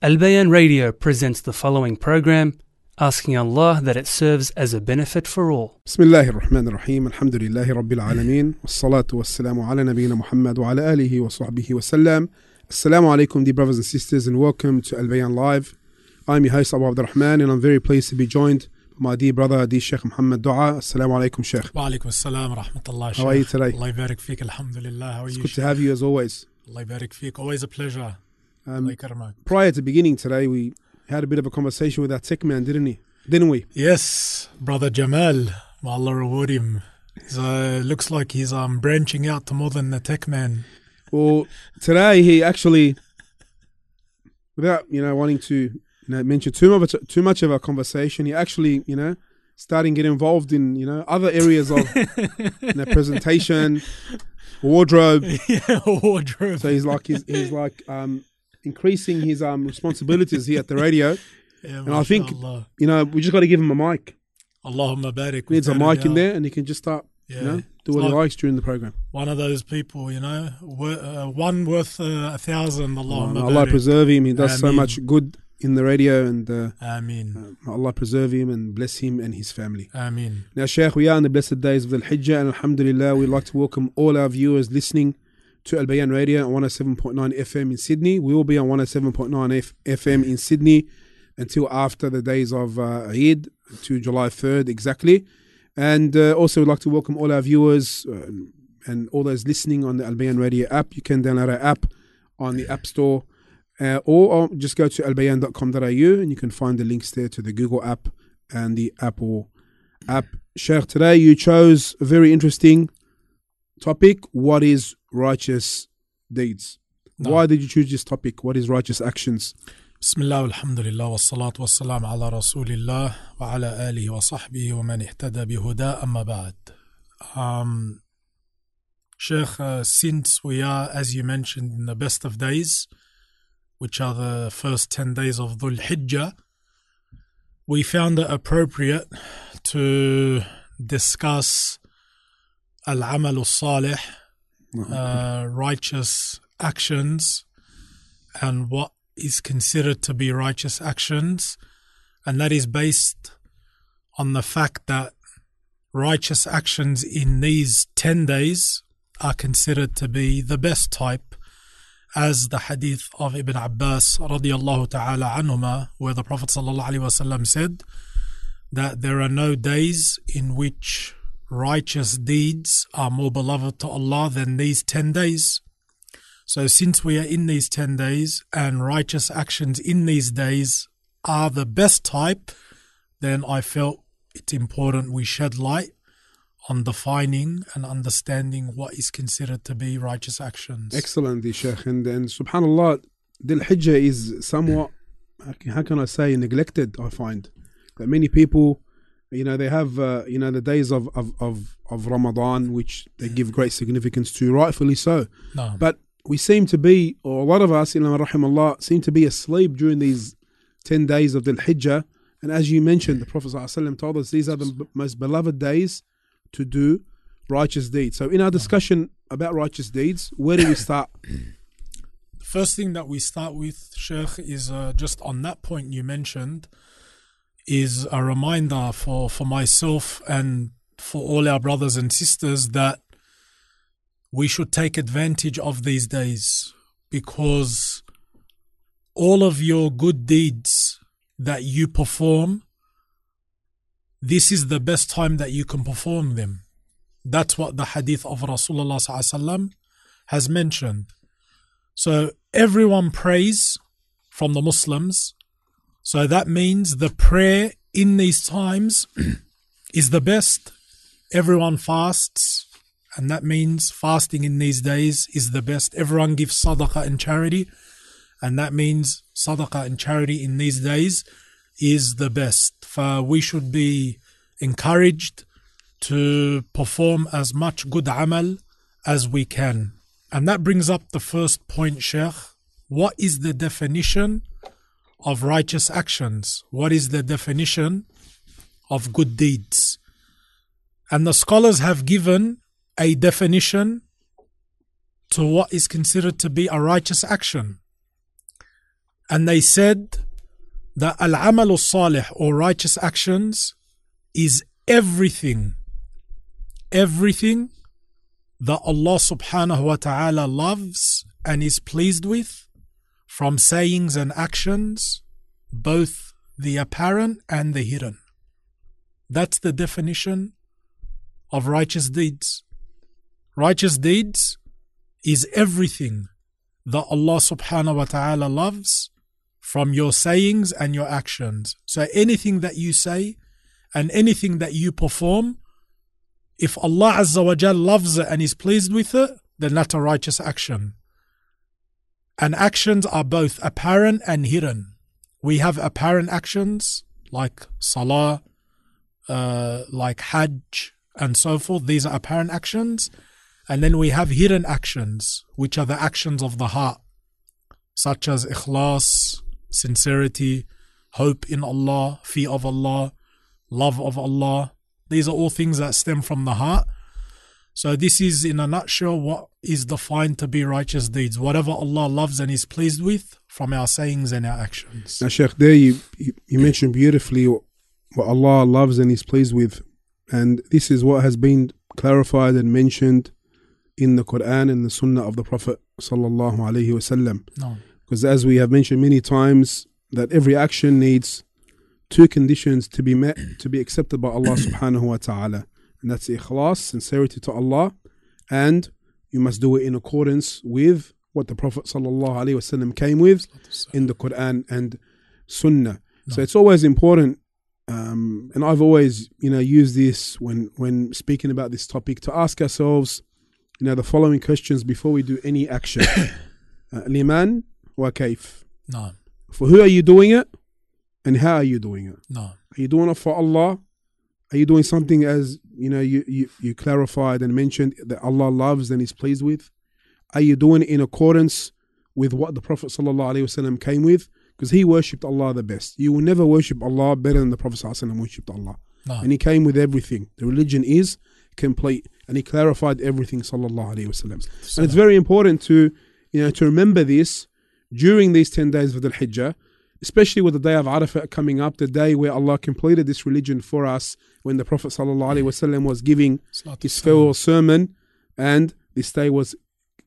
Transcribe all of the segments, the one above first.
Al Bayan Radio presents the following program, asking Allah that it serves as a benefit for all. Bismillahir Rahmanir Rahim. Alhamdulillahi Rabbil Alameen. Wassalatu wassalamu ala nabiyyina Muhammad wa ala alihi wa sahbihi wa sallam. Assalamu alaikum, dear brothers and sisters, and welcome to Al Bayan Live. I'm your host, Abu Abdurrahman, and I'm very pleased to be joined by my dear brother, dear Sheikh Mohamad Doar. Assalamu alaikum, Sheikh. Wa alaikum assalam, rahmatullah. How are you today? Allah barik fiik, alhamdulillah. How are it's you? It's good Sheikh? to have you as always. Allah barik fiik. Always a pleasure. Um, prior to beginning today, we had a bit of a conversation with our tech man, didn't he? Didn't we? Yes, brother Jamal. May Allah reward him. So looks like he's um, branching out to more than the tech man. Well, today he actually, without you know wanting to you know mention too much too much of our conversation, he actually you know starting get involved in you know other areas of you know, presentation, wardrobe. Yeah, wardrobe. So he's like he's, he's like um, increasing his um, responsibilities here at the radio. yeah, and I think- mashallah. You know, we just got to give him a mic. Allahumma barik He needs a mic in there, and he can just start Yeah. you know do what he likes during the program. One of those people you know wor- uh, One worth uh, a thousand Allahumma Allah barik preserve him. He does so much good in the radio, and uh, Ameen uh, Allah preserve him and bless him and his family. Ameen Now, Sheikh, we are in the blessed days of Dhul Hijjah, and Alhamdulillah, we'd like to welcome all our viewers listening to Al Radio on 107.9 FM in Sydney. We will be on 107.9 F- FM in Sydney until after the days of uh, Eid, to July 3rd exactly. And uh, also, we'd like to welcome all our viewers uh, and all those listening on the Al Bayan Radio app. You can download our app on the App Store. Uh, or, or just go to albayan.com.au and you can find the links there to the Google app and the Apple app. Sheikh, today you chose a very interesting topic. What is righteous deeds? No. Why did you choose this topic? What is righteous actions? بسم الله والحمد لله والصلاة والسلام على رسول الله وعلى آله وصحبه ومن اهتدى بهداه أما بعد um, Sheikh, uh, since we are, as you mentioned, in the best of days, which are the first 10 days of Dhul Hijjah, we found it appropriate to discuss Al-Amal al-Salih, uh, righteous actions and what is considered to be righteous actions, and that is based on the fact that righteous actions in these 10 days are considered to be the best type, as the hadith of Ibn Abbas radiallahu ta'ala anhuma, where the Prophet sallallahu alaihi wasallam said that there are no days in which righteous deeds are more beloved to Allah than these 10 days. So, since we are in these 10 days and righteous actions in these days are the best type, then I felt it's important we shed light on defining and understanding what is considered to be righteous actions. Excellent, the Sheikh. And, and subhanAllah, Dhul Hijjah is somewhat, how can I say, neglected, I find. That many people, you know, they have, uh, you know, the days of, of, of, of Ramadan, which they give great significance to, rightfully so. No. But we seem to be, or a lot of us, in rahimallah, seem to be asleep during these 10 days of Dhul Hijjah. And as you mentioned, the Prophet ﷺ told us these are the b- most beloved days to do righteous deeds. So, in our discussion about righteous deeds, where do we start? The first thing that we start with, Sheikh, is uh, just on that point you mentioned, is a reminder for, for myself and for all our brothers and sisters that we should take advantage of these days because all of your good deeds that you perform, this is the best time that you can perform them. That's what the hadith of Rasulullah has mentioned. So everyone prays from the Muslims. So that means the prayer in these times is the best. Everyone fasts, and that means fasting in these days is the best. Everyone gives sadaqah and charity, and that means sadaqah and charity in these days is the best. For we should be encouraged to perform as much good amal as we can. And that brings up the first point, Sheikh. What is the definition of righteous actions? What is the definition of good deeds? And the scholars have given a definition to what is considered to be a righteous action. And they said that al amal salih or righteous actions is everything, everything that Allah subhanahu wa ta'ala loves and is pleased with from sayings and actions, both the apparent and the hidden. That's the definition of righteous deeds. Righteous deeds is everything that Allah subhanahu wa ta'ala loves from your sayings and your actions. So anything that you say and anything that you perform, if Allah Azza wa loves it and is pleased with it, then that's a righteous action. And actions are both apparent and hidden. We have apparent actions like salah, uh, like hajj, and so forth. These are apparent actions. And then we have hidden actions, which are the actions of the heart, such as ikhlas, sincerity, hope in Allah, fear of Allah, love of Allah. These are all things that stem from the heart. So this is in a nutshell what is defined to be righteous deeds. Whatever Allah loves and is pleased with from our sayings and our actions. Now, Sheikh, there you, you you mentioned beautifully what Allah loves and is pleased with. And this is what has been clarified and mentioned in the Quran and the Sunnah of the Prophet sallallahu alaihi wasallam. No. Because as we have mentioned many times, that every action needs two conditions to be met to be accepted by Allah subhanahu wa ta'ala. And that's ikhlas, sincerity to Allah, and you must do it in accordance with what the Prophet sallallahu alaihi wasallam came with in the Quran and Sunnah. So it's always important, um, and I've always you know used this when when speaking about this topic to ask ourselves, you know, the following questions before we do any action: uh, liman wa kaif. No. For who are you doing it, and how are you doing it? No. Are you doing it for Allah? Are you doing something as you know you, you, you clarified and mentioned that Allah loves and is pleased with? Are you doing it in accordance with what the Prophet ﷺ came with? Because he worshipped Allah the best. You will never worship Allah better than the Prophet ﷺ worshipped Allah. No. And he came with everything. The religion is complete. And he clarified everything, sallallahu alayhi wasallam. And it's very important to you know to remember this during these ten days of Dhul Hijjah, especially with the day of Arafah coming up, the day where Allah completed this religion for us when the Prophet sallallahu alaihi wasallam was giving his farewell sermon, and this day was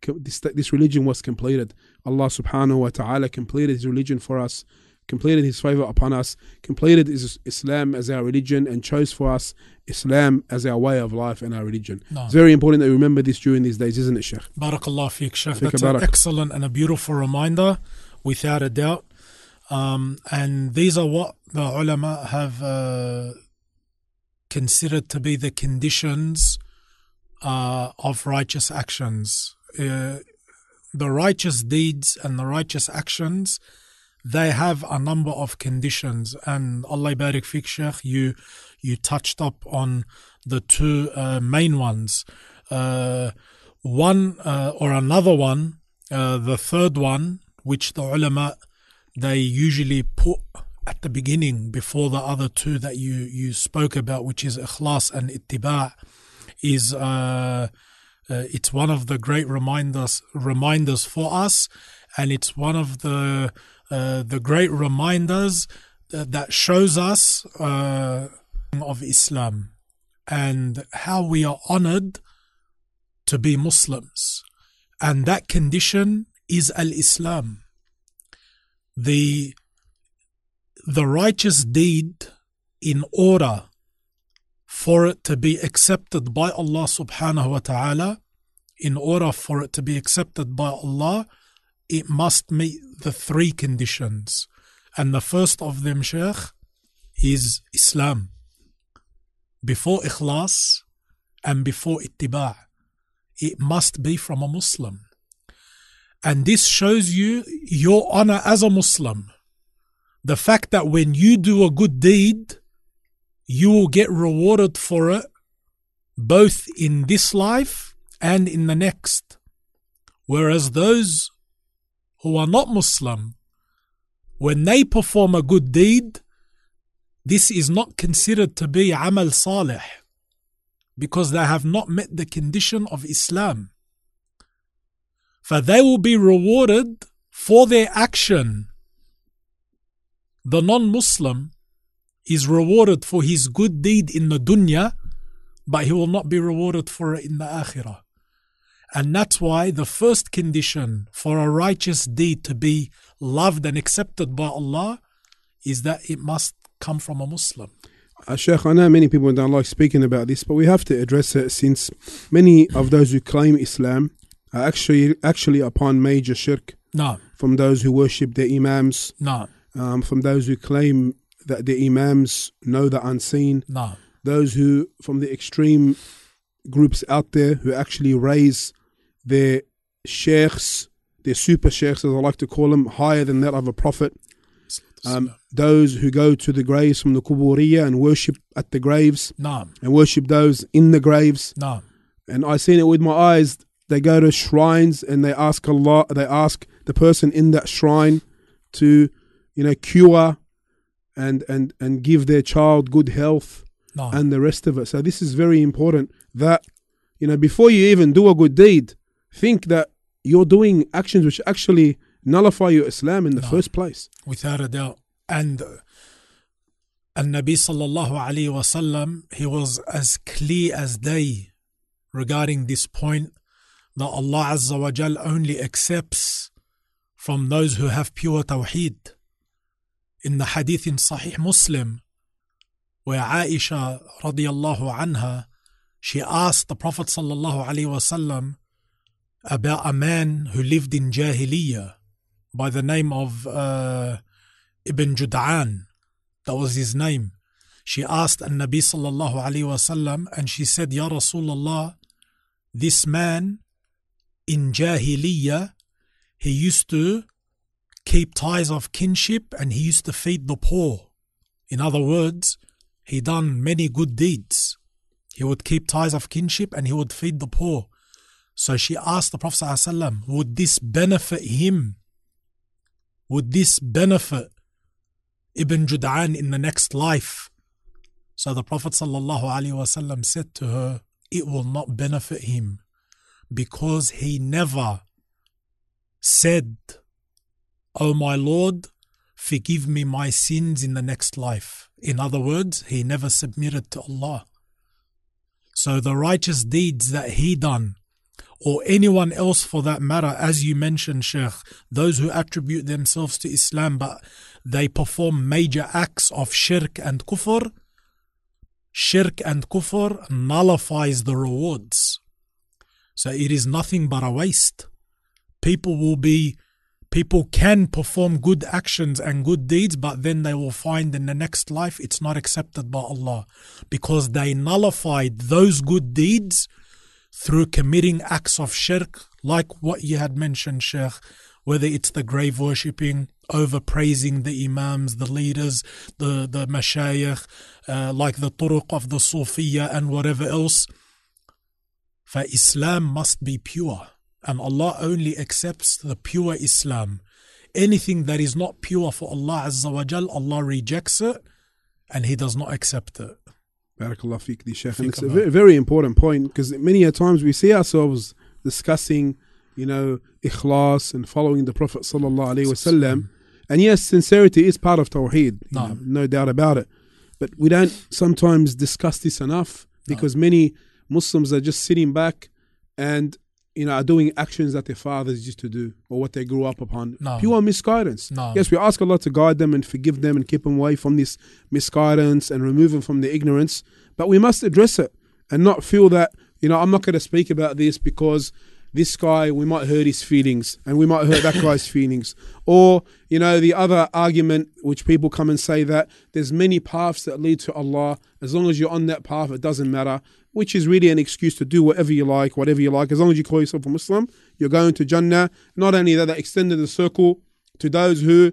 this this religion was completed. Allah subhanahu wa taala completed His religion for us, completed His favor upon us, completed His Islam as our religion, and chose for us Islam as our way of life and our religion. No. It's very important that we remember this during these days, isn't it, Sheikh? Barakallah fik, Sheikh. That's an excellent and a beautiful reminder, without a doubt. Um, and these are what the ulama have uh, considered to be the conditions uh, of righteous actions. Uh, the righteous deeds and the righteous actions, they have a number of conditions. And Allah barik fik, Sheikh, you, you touched up on the two uh, main ones. Uh, one uh, or another one, the third one, which the ulama they usually put at the beginning before the other two that you you spoke about, which is ikhlas and ittiba', is uh, uh, it's one of the great reminders reminders for us, and it's one of the uh, the great reminders that, that shows us uh, of Islam and how we are honored to be Muslims. And that condition is Al Islam. The, the righteous deed in order for it to be accepted by Allah subhanahu wa ta'ala, in order for it to be accepted by Allah, it must meet the three conditions. And the first of them, Sheikh, is Islam. Before ikhlas and before ittiba', it must be from a Muslim. And this shows you your honor as a Muslim. The fact that when you do a good deed, you will get rewarded for it both in this life and in the next. Whereas those who are not Muslim, when they perform a good deed, this is not considered to be amal salih because they have not met the condition of Islam. For they will be rewarded for their action the non Muslim is rewarded for his good deed in the dunya, but he will not be rewarded for it in the akhirah. And that's why the first condition for a righteous deed to be loved and accepted by Allah is that it must come from a Muslim. Uh, Sheikh, I know many people don't like speaking about this, but we have to address it since many of those who claim Islam are actually actually upon major shirk. No, from those who worship their imams, no, um, from those who claim that the imams know the unseen, no, those who from the extreme groups out there who actually raise their sheikhs, their super sheikhs as I like to call them, higher than that of a prophet. Um, those who go to the graves from the Kuburiya and worship at the graves no, and worship those in the graves. no, And I seen it with my eyes. They go to shrines and they ask Allah, they ask the person in that shrine to, you know, cure and and and give their child good health no. and the rest of it. So this is very important that you know before you even do a good deed, think that you're doing actions which actually nullify your Islam in the No. first place. without a doubt. And uh, and Nabi sallallahu alayhi wasallam, he was as clear as day regarding this point that Allah Azza wa Jal only accepts from those who have pure tawheed. In the hadith in Sahih Muslim, where Aisha radiallahu anha, she asked the Prophet sallallahu alaihi wasallam about a man who lived in Jahiliyyah by the name of uh, Ibn Jud'an. That was his name. She asked an Nabi sallallahu alaihi wasallam and she said, Ya Rasulullah, this man in Jahiliyyah, he used to keep ties of kinship and he used to feed the poor. In other words, he done many good deeds. He would keep ties of kinship and he would feed the poor. So she asked the Prophet ﷺ, would this benefit him? Would this benefit Ibn Jud'an in the next life? So the Prophet ﷺ said to her, it will not benefit him because he never said, Oh my Lord, forgive me my sins in the next life. In other words, he never submitted to Allah. So the righteous deeds that he done, or anyone else for that matter, as you mentioned, Sheikh, those who attribute themselves to Islam but they perform major acts of shirk and kufr, shirk and kufr nullifies the rewards. So it is nothing but a waste. People will be, people can perform good actions and good deeds, but then they will find in the next life it's not accepted by Allah because they nullified those good deeds through committing acts of shirk, like what you had mentioned, Sheikh, whether it's the grave worshipping, overpraising the imams, the leaders, the, the mashayikh, uh, like the turuq of the Sufiya and whatever else. For Islam must be pure, and Allah only accepts the pure Islam. Anything that is not pure for Allah Azza wa Jal, Allah rejects it and He does not accept it. Barakallah fik, the Sheikh. And it's a very, very important point because many a times we see ourselves discussing, you know, ikhlas and following the Prophet sallallahu alaihi wasallam. And yes, sincerity is part of Tawheed, No. know, no doubt about it. But we don't sometimes discuss this enough because many Muslims are just sitting back and you know are doing actions that their fathers used to do or what they grew up upon. No. Pure misguidance. No. Yes, we ask Allah to guide them and forgive them and keep them away from this misguidance and remove them from their ignorance. But we must address it and not feel that, you know, I'm not going to speak about this because this guy, we might hurt his feelings and we might hurt that guy's feelings. Or, you know, the other argument which people come and say that there's many paths that lead to Allah. As long as you're on that path, it doesn't matter, which is really an excuse to do whatever you like, whatever you like. As long as you call yourself a Muslim, you're going to Jannah. Not only that, they extended the circle to those who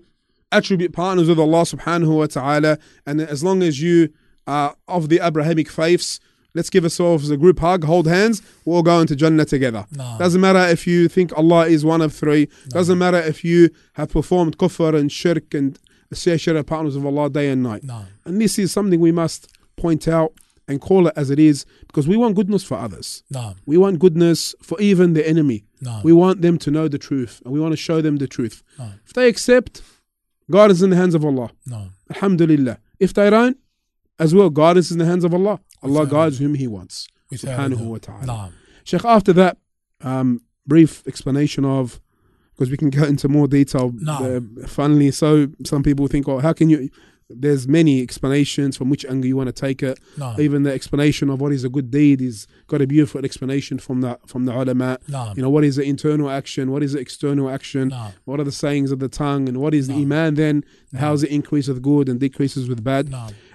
attribute partners with Allah subhanahu wa ta'ala. And as long as you are of the Abrahamic faiths, let's give ourselves a group hug, hold hands, we'll all go into Jannah together. No. Doesn't matter if you think Allah is one of three. Doesn't matter if you have performed kufr and shirk and associated partners of Allah day and night. No. And this is something we must point out and call it as it is because we want goodness for others. No. We want goodness for even the enemy. No. We want them to know the truth and we want to show them the truth. No. If they accept, God is in the hands of Allah. No. Alhamdulillah. If they don't, as well, God is in the hands of Allah. Allah guides whom He wants. Subhanahu wa ta'ala. Sheikh, after that, um, brief explanation of, because we can go into more detail. Uh, funnily, so some people think, oh, how can you? There's many explanations from which angle you want to take it. No. Even the explanation of what is a good deed is got a beautiful explanation from the from the ulama. You know, what is the internal action? What is the external action? What are the sayings of the tongue? And what is the iman then? No. How it increase with good and decreases with bad?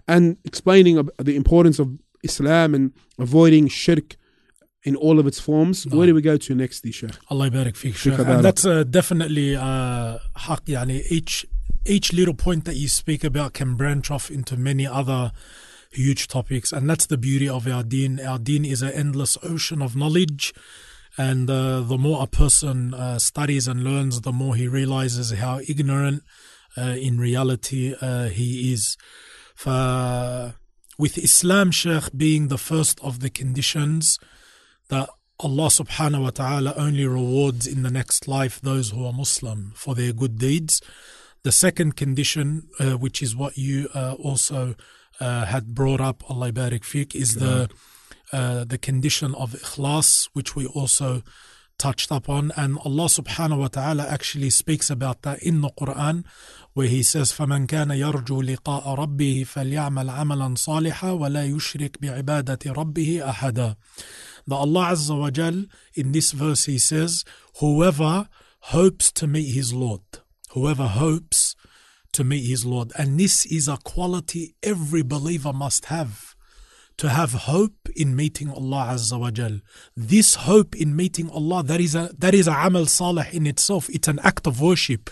And explaining the importance of Islam and avoiding shirk in all of its forms. No. Where do we go to next, Sheikh? Allah barik fik, Sheikh. And that's uh, definitely uh, haq, yani each, each little point that you speak about can branch off into many other huge topics. And that's the beauty of our deen. Our deen is an endless ocean of knowledge. And uh, the more a person uh, studies and learns, the more he realizes how ignorant uh, in reality uh, he is. For with Islam Sheikh being the first of the conditions that Allah subhanahu wa ta'ala only rewards in the next life those who are Muslim for their good deeds. The second condition, uh, which is what you uh, also uh, had brought up, Allah barik fik, is the uh, the condition of ikhlas, which we also touched upon. And Allah subhanahu wa ta'ala actually speaks about that in the Quran, where He says, فَمَنْ كَانَ يَرْجُو لِقَاءَ رَبِّهِ فَلْيَعْمَلْ عَمَلًا صَالِحًا وَلَا يُشْرِكْ بِعِبَادَةِ رَبِّهِ أَحَدًا that Allah Azza wa Jal, in this verse, He says, Whoever hopes to meet his Lord, whoever hopes to meet his Lord. And this is a quality every believer must have. to have hope in meeting Allah Azza wa Jal. This hope in meeting Allah, that is a that is a amal salih in itself. It's an act of worship.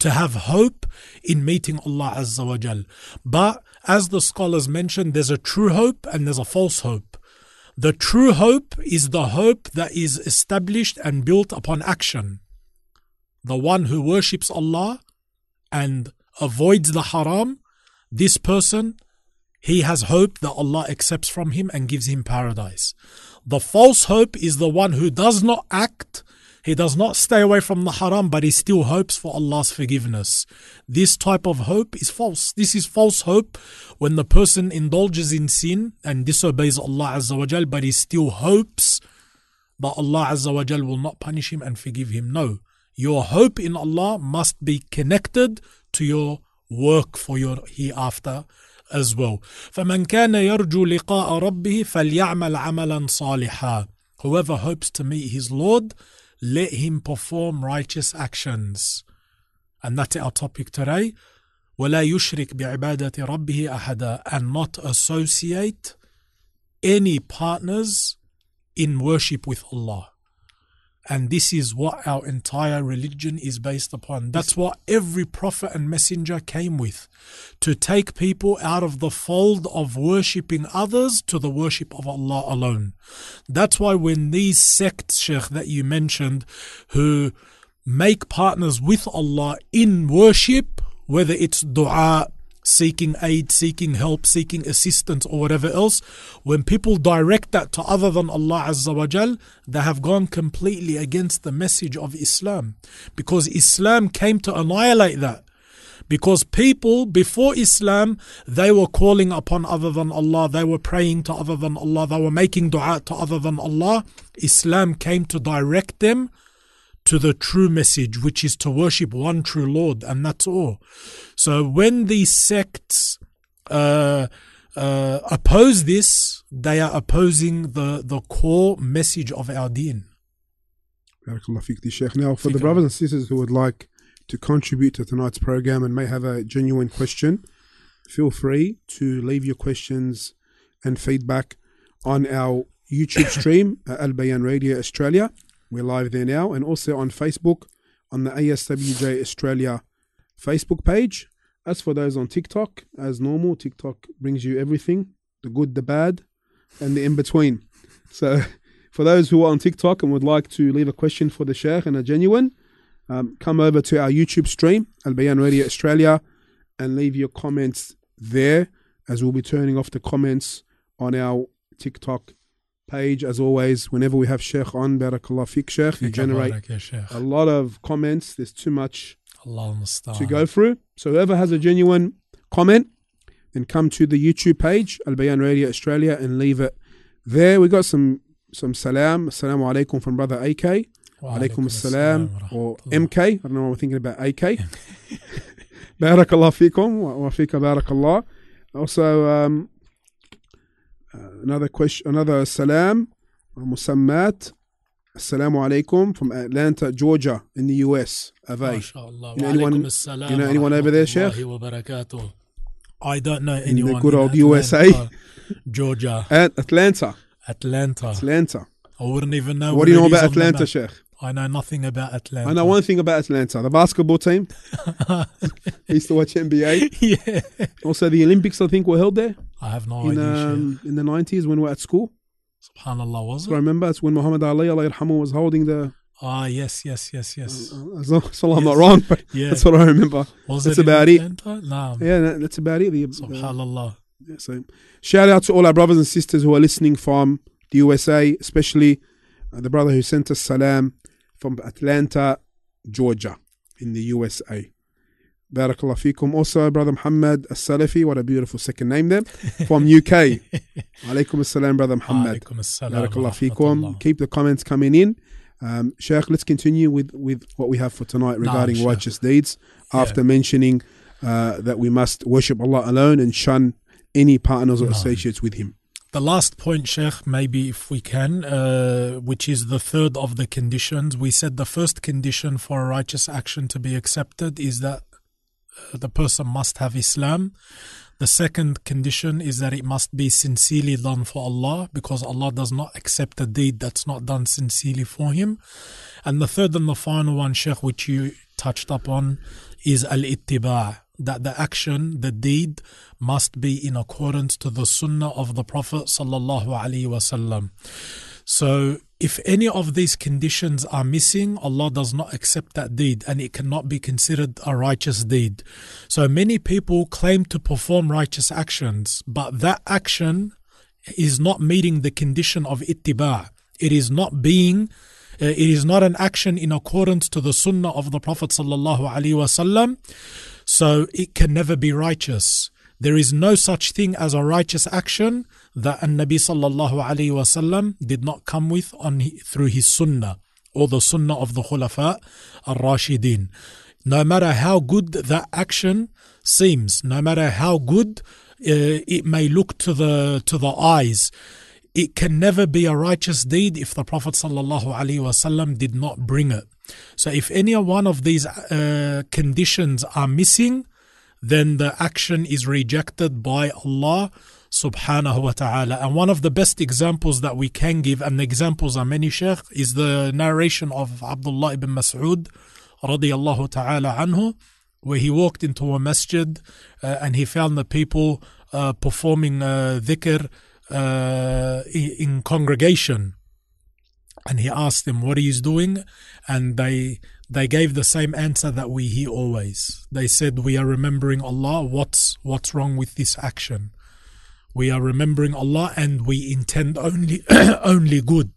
To have hope in meeting Allah Azza wa Jal. But as the scholars mentioned, there's a true hope and there's a false hope. The true hope is the hope that is established and built upon action. The one who worships Allah and avoids the haram, this person, he has hope that Allah accepts from him and gives him paradise. The false hope is the one who does not act, he does not stay away from the haram, but he still hopes for Allah's forgiveness. This type of hope is false. This is false hope when the person indulges in sin and disobeys Allah Azza wa Jal, but he still hopes that Allah Azza wa Jal will not punish him and forgive him. No. Your hope in Allah must be connected to your work for your hereafter as well. فمن كان يرجو لقاء ربه فليعمل عملا صالحا. Whoever hopes to meet his Lord, let him perform righteous actions. And that's our topic today. ولا يشرك بعبادة ربه أحدا and not associate any partners in worship with Allah. And this is what our entire religion is based upon. That's what every prophet and messenger came with to take people out of the fold of worshipping others to the worship of Allah alone. That's why when these sects, Sheikh, that you mentioned, who make partners with Allah in worship, whether it's dua, seeking aid, seeking help, seeking assistance, or whatever else, when people direct that to other than Allah Azza wa Jal, they have gone completely against the message of Islam. Because Islam came to annihilate that. Because people before Islam, they were calling upon other than Allah, they were praying to other than Allah, they were making dua to other than Allah. Islam came to direct them to the true message, which is to worship one true Lord, and that's all. So when these sects uh, uh, oppose this, they are opposing the, the core message of our deen. Barakallah fik, the Now, for the brothers and sisters who would like to contribute to tonight's program and may have a genuine question, feel free to leave your questions and feedback on our YouTube stream Al Bayan Radio Australia. We're live there now, and also on Facebook on the ASWJ Australia Facebook page. As for those on TikTok, as normal, TikTok brings you everything the good, the bad, and the in between. So, for those who are on TikTok and would like to leave a question for the Sheikh and a genuine, um, come over to our YouTube stream, Al Bayan Radio Australia, and leave your comments there as we'll be turning off the comments on our TikTok page. As always, whenever we have Sheikh on, Barakallah Fik Sheikh, you generate Tabarak ya Sheikh. a lot of comments. There's too much to go through. So whoever has a genuine comment, then come to the YouTube page, Al Bayan Radio Australia, and leave it there. We got some some salam, assalamu alaikum from brother AK, Wa alaikum assalam, or. MK. I don't know what we're thinking about AK. Barakallah fikum, wa fika barakallah. Also, um, another question, another salam, uh, musammat. Assalamu alaikum from Atlanta, Georgia, in the US. Avay. You know anyone- you know anyone over there, Sheikh? rahmatullahi wa barakatuh. I don't know anyone. In the good old Atlanta, USA. Georgia, At Atlanta, Atlanta. Atlanta. I wouldn't even know. What do you know where it is about Atlanta. Sheikh? I know nothing about Atlanta. I know one thing about Atlanta: the basketball team. I used to watch NBA. yeah. Also, the Olympics, I think, were held there I have no in idea. Um, in the nineties when we were at school. Subhanallah, was So I remember it's when Muhammad Ali, Allah yarhamu, was holding the. Ah, yes, yes, yes, yes. As long as I'm not wrong, but Yeah. that's what I remember. Was that's it about it. Atlanta? No. Yeah, that, that's about it. The, the- Subhanallah. yeah, so, shout out to all our brothers and sisters who are listening from the USA, especially uh, the brother who sent us salam from Atlanta, Georgia, in the USA. Barakallah fikum. Also, brother Muhammad As-Salafi, what a beautiful second name there, from UK. Alaikum assalam, brother Muhammad. Alaikum assalam wa Barakallah fikum. Keep the comments coming in. Um, Sheikh, let's continue with, with what we have for tonight regarding Sheikh. righteous deeds. After mentioning uh, that we must worship Allah alone and shun any partners or Naam. associates with Him. The last point, Sheikh, maybe if we can, uh, which is the third of the conditions. We said the first condition for a righteous action to be accepted is that uh, the person must have Islam. The second condition is that it must be sincerely done for Allah because Allah does not accept a deed that's not done sincerely for Him. And the third and the final one, Sheikh, which you touched upon, is al ittiba' that the action, the deed, must be in accordance to the sunnah of the Prophet sallallahu alaihi wasallam. So, if any of these conditions are missing, Allah does not accept that deed and it cannot be considered a righteous deed. So, many people claim to perform righteous actions, but that action is not meeting the condition of ittiba. It is not being uh, it is not an action in accordance to the sunnah of the Prophet sallallahu alaihi wasallam, so it can never be righteous. There is no such thing as a righteous action that an Nabi sallallahu alaihi wasallam did not come with on through his sunnah or the sunnah of the Khulafa al-Rashidin. No matter how good that action seems, no matter how good uh, it may look to the to the eyes, it can never be a righteous deed if the Prophet sallallahu alaihi wasallam did not bring it. So if any one of these uh, conditions are missing, then the action is rejected by Allah subhanahu wa ta'ala. And one of the best examples that we can give, and examples are many, Sheikh, is the narration of Abdullah ibn Mas'ud radiyallahu ta'ala anhu, where he walked into a masjid uh, and he found the people uh, performing uh, dhikr uh, in congregation and he asked them what he is doing? And they they gave the same answer that we hear always. They said we are remembering allah. What's what's wrong with this action? We are remembering allah and we intend only only good.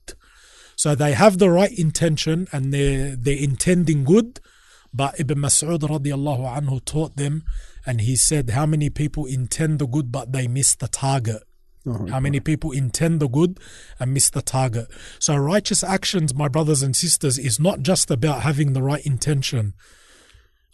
So they have the right intention and they're they're intending good. But ibn mas'ud radiallahu anhu taught them and he said how many people intend the good but they miss the target Oh, how many people intend the good and miss the target? So, righteous actions, my brothers and sisters, is not just about having the right intention.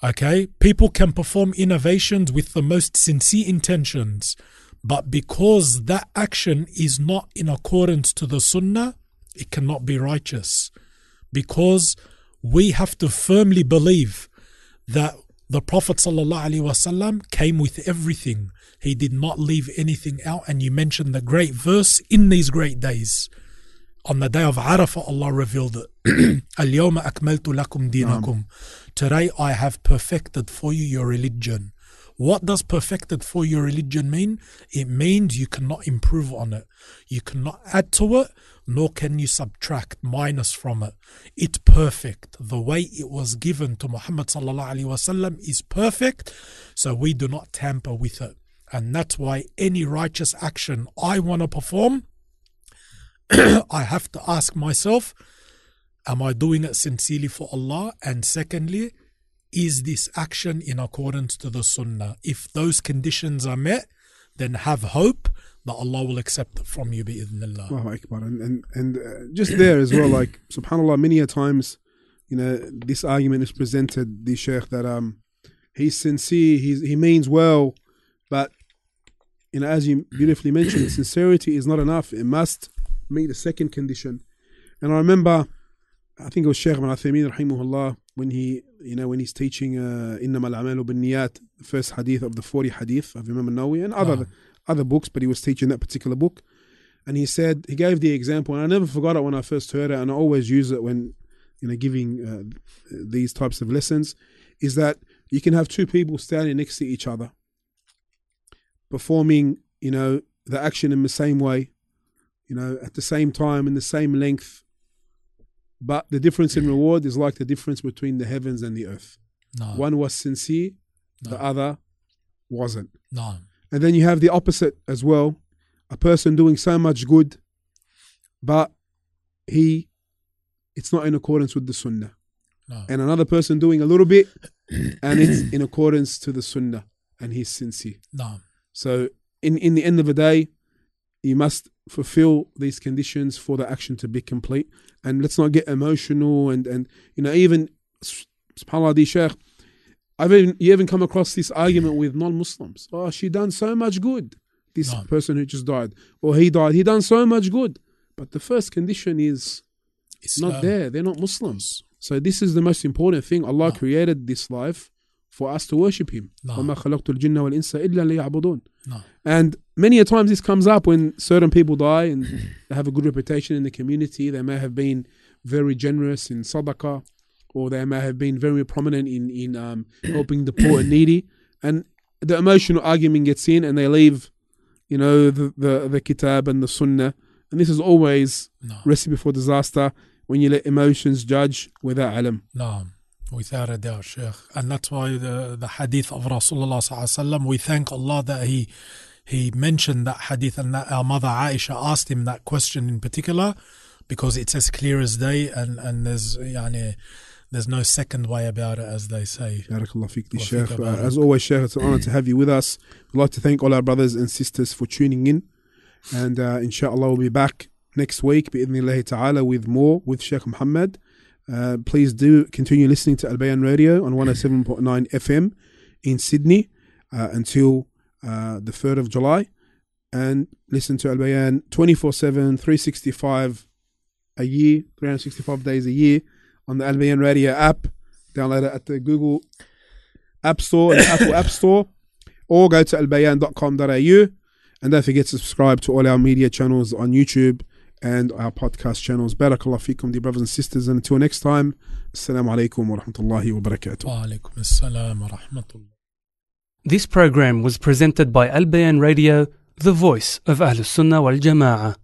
Okay? People can perform innovations with the most sincere intentions, but because that action is not in accordance to the sunnah, it cannot be righteous. Because we have to firmly believe that the Prophet came with everything. He did not leave anything out. And you mentioned the great verse in these great days. On the day of Arafah, Allah revealed it. Al-yawma akmaltu lakum dinakum. Today I have perfected for you your religion. What does perfected for your religion mean? It means you cannot improve on it. You cannot add to it, nor can you subtract minus from it. It's perfect. The way it was given to Muhammad sallallahu alaihi wasallam is perfect, so we do not tamper with it. And that's why any righteous action I want to perform, I have to ask myself, am I doing it sincerely for Allah? And secondly, is this action in accordance to the sunnah? If those conditions are met, then have hope that Allah will accept it from you bi'idhnillah. Allahu Akbar. And, and, and uh, just there as well, like, subhanAllah, many a times, you know, this argument is presented, the Sheikh, that um, he's sincere, he's, he means well, but, and as you beautifully mentioned, sincerity is not enough. It must meet the second condition. And I remember, I think it was Sheikh Ibn Uthaymeen, rahimahullah, when he, you know, when he's teaching uh, Inna al Amalu bin Niyat, the first hadith of the 40 hadith of Imam Nawawi and other, ah. other books, but he was teaching that particular book. And he said, he gave the example, and I never forgot it when I first heard it, and I always use it when, you know, giving uh, these types of lessons, is that you can have two people standing next to each other performing, you know, the action in the same way, you know, at the same time, in the same length, but the difference in reward is like the difference between the heavens and the earth. No, One was sincere, no, the other wasn't. no, And then you have the opposite as well a person doing so much good, but he, it's not in accordance with the sunnah. no. And another person doing a little bit, and it's in accordance to the sunnah, and he's sincere. no. So, in, in the end of the day, you must fulfill these conditions for the action to be complete. And let's not get emotional and, and you know, even, subhanAllah, Sheikh, I've even, you even come across this argument with non Muslims. Oh, she done so much good. This No. person who just died, or he died, he done so much good. But the first condition is Islam. not there. They're not Muslims. So this is the most important thing. Allah No. created this life for us to worship Him. No. وَمَا خَلَقْتُ الْجِنَّ وَالْإِنسَ إِلَّا لِيَعْبُدُونَ No, and many a times this comes up when certain people die and they have a good reputation in the community. They may have been very generous in sadaqah, or they may have been very prominent in in um, helping the poor and needy. And the emotional argument gets in, and they leave, you know, the the, the kitab and the sunnah. And this is always no, recipe for disaster when you let emotions judge without alam. no. Without a doubt, Sheikh. And that's why the, the hadith of Rasulullah sallallahu alaihi wasallam, we thank Allah that he he mentioned that hadith and that our mother Aisha asked him that question in particular because it's as clear as day and, and there's yani, there's no second way about it as they say. Barakallah Sheikh. Uh, as always, Sheikh, it's an honor to have you with us. We'd like to thank all our brothers and sisters for tuning in. And uh, inshallah, we'll be back next week, bi'idhnillahi ta'ala, with more with Sheikh Muhammad. Uh, please do continue listening to Al Bayan Radio on 107.9 FM in Sydney uh, until uh, the 3rd of July. And listen to Al Bayan 24 7, 365 a year, 365 days a year on the Al Bayan Radio app. Download it at the Google App Store and Apple App Store, or go to albayan.com.au. And don't forget to subscribe to all our media channels on YouTube and our podcast channels. Barakallah fikum, dear brothers and sisters. And until next time, Assalamu alaikum wa rahmatullahi wa barakatuh. Wa alaikum assalam wa rahmatullah. This program was presented by Al Bayan Radio, the voice of Ahlus Sunnah wal Jama'ah.